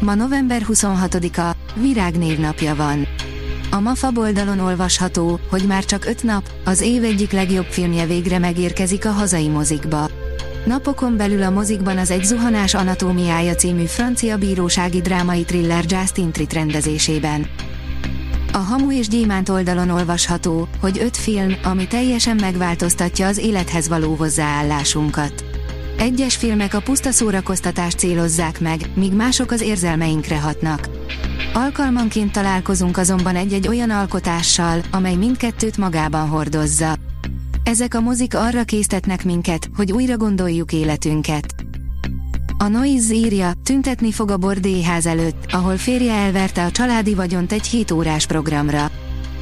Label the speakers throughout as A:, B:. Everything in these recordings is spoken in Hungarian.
A: Ma november 26-a, Virág névnapja van. A MAFA oldalon olvasható, hogy már csak öt nap, az év egyik legjobb filmje végre megérkezik a hazai mozikba. Napokon belül a mozikban az Egy zuhanás anatómiája című francia bírósági drámai thriller Justin Tritt rendezésében. A Hamu és Gyémánt oldalon olvasható, hogy öt film, ami teljesen megváltoztatja az élethez való hozzáállásunkat. Egyes filmek a puszta szórakoztatást célozzák meg, míg mások az érzelmeinkre hatnak. Alkalmanként találkozunk azonban egy-egy olyan alkotással, amely mindkettőt magában hordozza. Ezek a mozik arra késztetnek minket, hogy újra gondoljuk életünket. A Noise írja, tüntetni fog a bordélyház előtt, ahol férje elverte a családi vagyont egy 7 órás programra.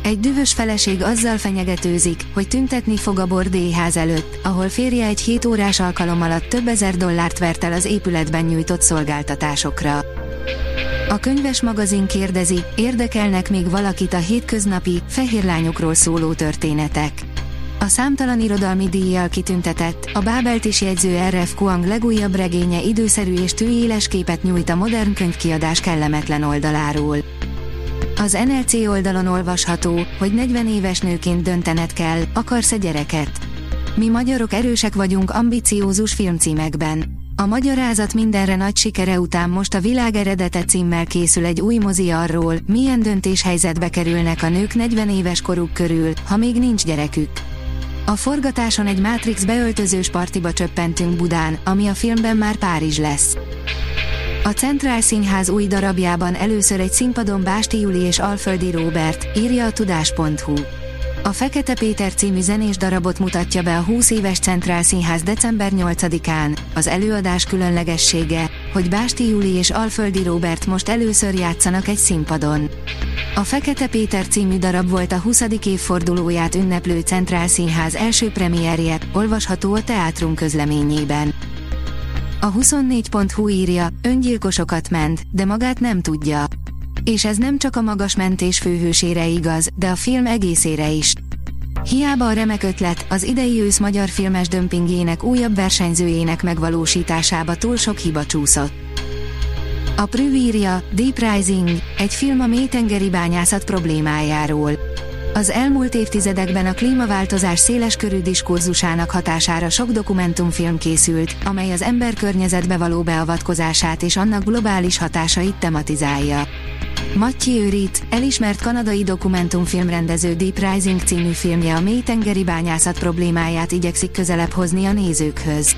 A: Egy dühös feleség azzal fenyegetőzik, hogy tüntetni fog a bordélyház előtt, ahol férje egy 7 órás alkalom alatt több ezer dollárt vert el az épületben nyújtott szolgáltatásokra. A könyves magazin kérdezi, érdekelnek még valakit a hétköznapi, fehér lányokról szóló történetek. A számtalan irodalmi díjjal kitüntetett, a Bábelt is jegyző R.F. Kuang legújabb regénye időszerű és tűéles képet nyújt a modern könyvkiadás kellemetlen oldaláról. Az NLC oldalon olvasható, hogy 40 éves nőként döntened kell, akarsz-e gyereket. Mi magyarok erősek vagyunk ambiciózus filmcímekben. A magyarázat mindenre nagy sikere után most a világ eredete címmel készül egy új mozi arról, milyen döntéshelyzetbe kerülnek a nők 40 éves koruk körül, ha még nincs gyerekük. A forgatáson egy Matrix beöltözős partiba csöppentünk Budán, ami a filmben már Párizs lesz. A Centrál Színház új darabjában először egy színpadon Básti Juli és Alföldi Róbert, írja a tudás.hu. A Fekete Péter című zenés darabot mutatja be a 20 éves Centrál Színház december 8-án. Az előadás különlegessége, hogy Básti Júli és Alföldi Róbert most először játszanak egy színpadon. A Fekete Péter című darab volt a 20. évfordulóját ünneplő Centrál Színház első premierje, olvasható a teátrum közleményében. A 24.hu írja, öngyilkosokat ment, de magát nem tudja. És ez nem csak a magas mentés főhősére igaz, de a film egészére is. Hiába a remek ötlet, az idei ősz magyar filmes dömpingének újabb versenyzőjének megvalósításába túl sok hiba csúszott. A Prü írja, Deep Rising, egy film a mélytengeri bányászat problémájáról. Az elmúlt évtizedekben a klímaváltozás széles körű diskurzusának hatására sok dokumentumfilm készült, amely az ember környezetbe való beavatkozását és annak globális hatásait tematizálja. Matyi Őrit, elismert kanadai dokumentumfilmrendező Deep Rising című filmje a mélytengeri bányászat problémáját igyekszik közelebb hozni a nézőkhöz.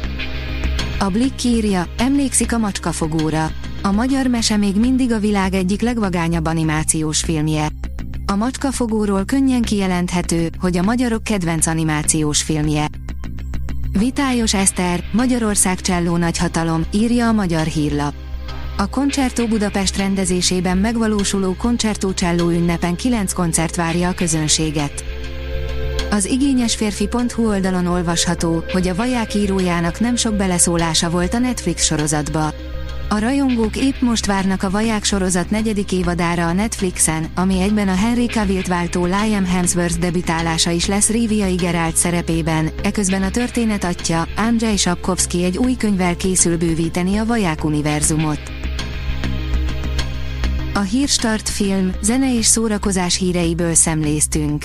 A: A Blick írja, emlékszik a macskafogóra. A magyar mese még mindig a világ egyik legvagányabb animációs filmje. A macskafogóról könnyen kijelenthető, hogy a magyarok kedvenc animációs filmje. Vitályos Eszter, Magyarország cselló nagyhatalom, írja a Magyar Hírlap. A Concerto Budapest rendezésében megvalósuló Concerto Cello ünnepen 9 koncert várja a közönséget. Az igényesférfi.hu oldalon olvasható, hogy a vaják írójának nem sok beleszólása volt a Netflix sorozatba. A rajongók épp most várnak a Vaják sorozat negyedik évadára a Netflixen, ami egyben a Henry Cavill-t váltó Liam Hemsworth debütálása is lesz Rivia Geralt szerepében, eközben a történet atya, Andrzej Sapkowski egy új könyvvel készül bővíteni a Vaják univerzumot. A Hírstart film, zene és szórakozás híreiből szemléztünk.